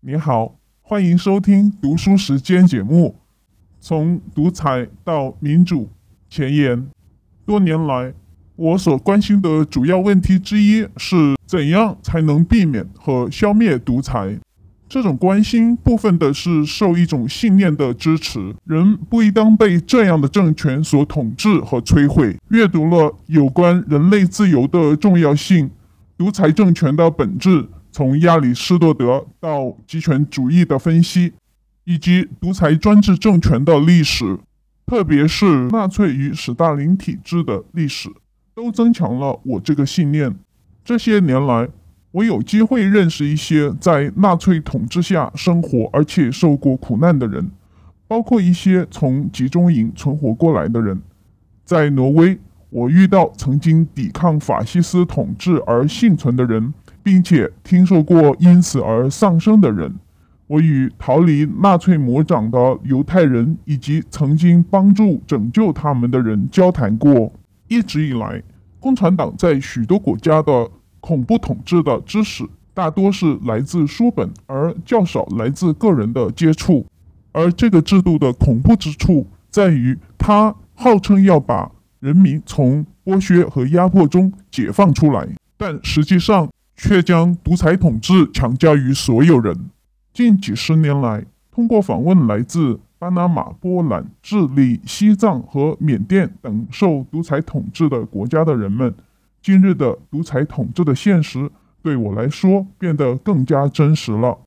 你好，欢迎收听读书时间节目。从独裁到民主，前言。多年来，我所关心的主要问题之一是怎样才能避免和消灭独裁。这种关心部分的是受一种信念的支持：人不应当被这样的政权所统治和摧毁。阅读了有关人类自由的重要性、独裁政权的本质。从亚里士多德到极权主义的分析，以及独裁专制政权的历史，特别是纳粹与史大林体制的历史，都增强了我这个信念。这些年来，我有机会认识一些在纳粹统治下生活而且受过苦难的人，包括一些从集中营存活过来的人。在挪威，我遇到曾经抵抗法西斯统治而幸存的人。并且听说过因此而丧生的人，我与逃离纳粹魔掌的犹太人以及曾经帮助拯救他们的人交谈过。一直以来，共产党在许多国家的恐怖统治的知识大多是来自书本，而较少来自个人的接触。而这个制度的恐怖之处在于，它号称要把人民从剥削和压迫中解放出来，但实际上。却将独裁统治强加于所有人。近几十年来，通过访问来自巴拿马、波兰、智利、西藏和缅甸等受独裁统治的国家的人们，今日的独裁统治的现实对我来说变得更加真实了。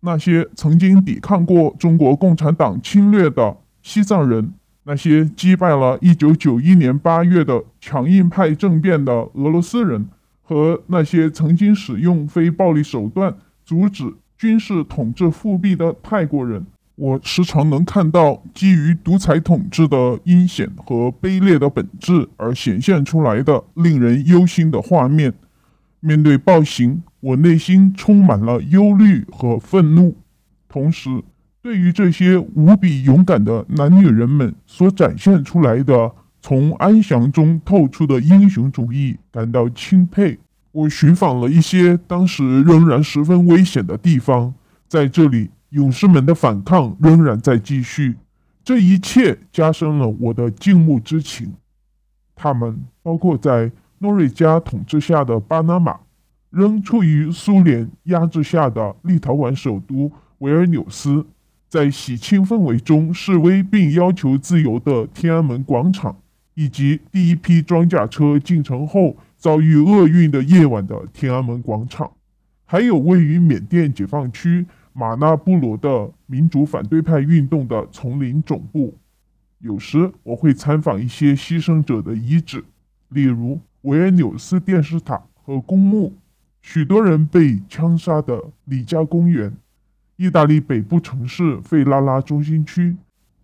那些曾经抵抗过中国共产党侵略的西藏人，那些击败了1991年8月的强硬派政变的俄罗斯人。和那些曾经使用非暴力手段阻止军事统治复辟的泰国人，我时常能看到基于独裁统治的阴险和卑劣的本质而显现出来的令人忧心的画面。面对暴行，我内心充满了忧虑和愤怒。同时，对于这些无比勇敢的男女人们所展现出来的。从安详中透出的英雄主义感到钦佩。我寻访了一些当时仍然十分危险的地方，在这里，勇士们的反抗仍然在继续。这一切加深了我的敬慕之情。他们包括在诺瑞加统治下的巴拿马，仍处于苏联压制下的立陶宛首都维尔纽斯，在喜庆氛围中示威并要求自由的天安门广场。以及第一批装甲车进城后遭遇厄运的夜晚的天安门广场，还有位于缅甸解放区马纳布罗的民主反对派运动的丛林总部。有时我会参访一些牺牲者的遗址，例如维尔纽斯电视塔和公墓，许多人被枪杀的里加公园，意大利北部城市费拉拉中心区，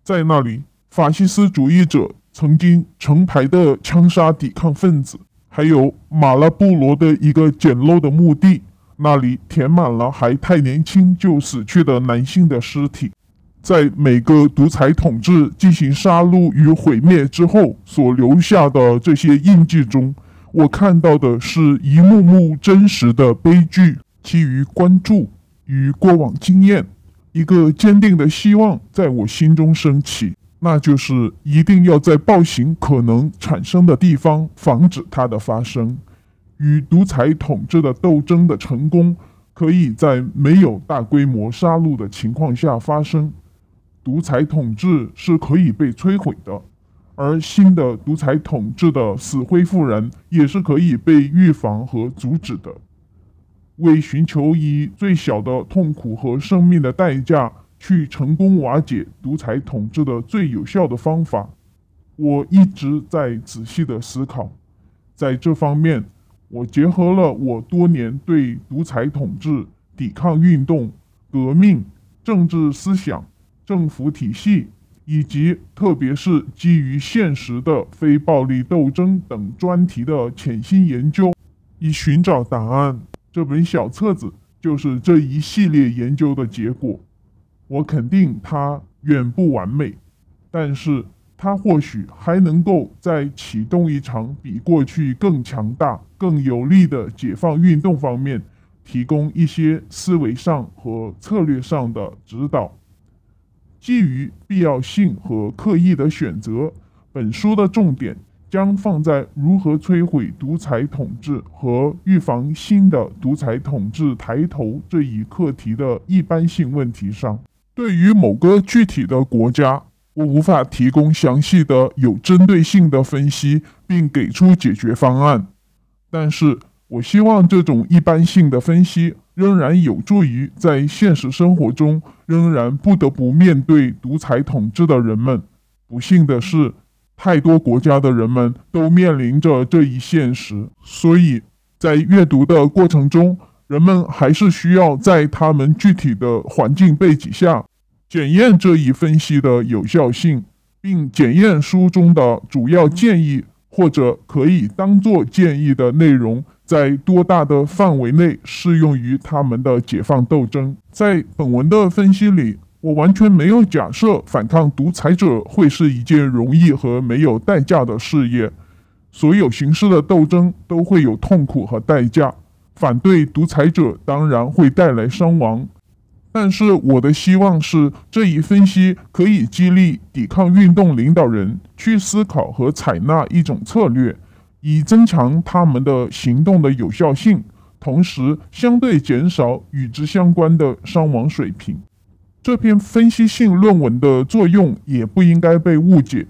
在那里，法西斯主义者。曾经成排的枪杀抵抗分子，还有马拉布罗的一个简陋的墓地，那里填满了还太年轻就死去的男性的尸体。在每个独裁统治进行杀戮与毁灭之后所留下的这些印记中，我看到的是一幕幕真实的悲剧。基于关注与过往经验，一个坚定的希望在我心中升起。那就是一定要在暴行可能产生的地方防止它的发生。与独裁统治的斗争的成功，可以在没有大规模杀戮的情况下发生。独裁统治是可以被摧毁的，而新的独裁统治的死灰复燃也是可以被预防和阻止的。为寻求以最小的痛苦和生命的代价。去成功瓦解独裁统治的最有效的方法，我一直在仔细的思考。在这方面，我结合了我多年对独裁统治抵抗运动、革命、政治思想、政府体系，以及特别是基于现实的非暴力斗争等专题的潜心研究，以寻找答案。这本小册子就是这一系列研究的结果。我肯定它远不完美，但是它或许还能够在启动一场比过去更强大、更有力的解放运动方面提供一些思维上和策略上的指导。基于必要性和刻意的选择，本书的重点将放在如何摧毁独裁统治和预防新的独裁统治抬头这一课题的一般性问题上。对于某个具体的国家，我无法提供详细的、有针对性的分析，并给出解决方案。但是我希望这种一般性的分析。仍然有助于在现实生活中仍然不得不面对独裁统治的人们。不幸的是，太多国家的人们都面临着这一现实，所以在阅读的过程中，人们还是需要在他们具体的环境背景下检验这一分析的有效性，并检验书中的主要建议或者可以当做建议的内容。在多大的范围内适用于他们的解放斗争？在本文的分析里，我完全没有假设反抗独裁者会是一件容易和没有代价的事业。所有形式的斗争都会有痛苦和代价。反对独裁者当然会带来伤亡，但是我的希望是这一分析可以激励抵抗运动领导人去思考和采纳一种策略。以增强他们的行动的有效性，同时相对减少与之相关的伤亡水平。这篇分析性论文的作用也不应该被误解。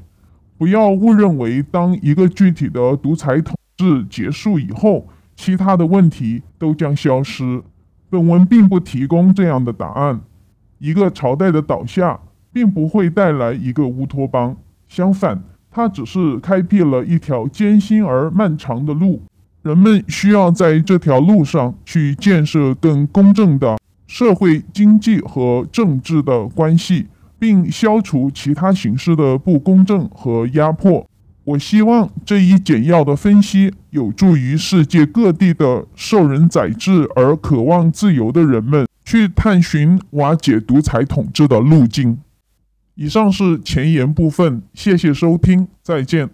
不要误认为，当一个具体的独裁统治结束以后，其他的问题都将消失。本文并不提供这样的答案。一个朝代的倒下，并不会带来一个乌托邦。相反。它只是开辟了一条艰辛而漫长的路，人们需要在这条路上去建设更公正的社会、经济和政治的关系，并消除其他形式的不公正和压迫。我希望这一简要的分析有助于世界各地的受人宰制而渴望自由的人们去探寻瓦解独裁统治的路径。以上是前言部分，谢谢收听，再见。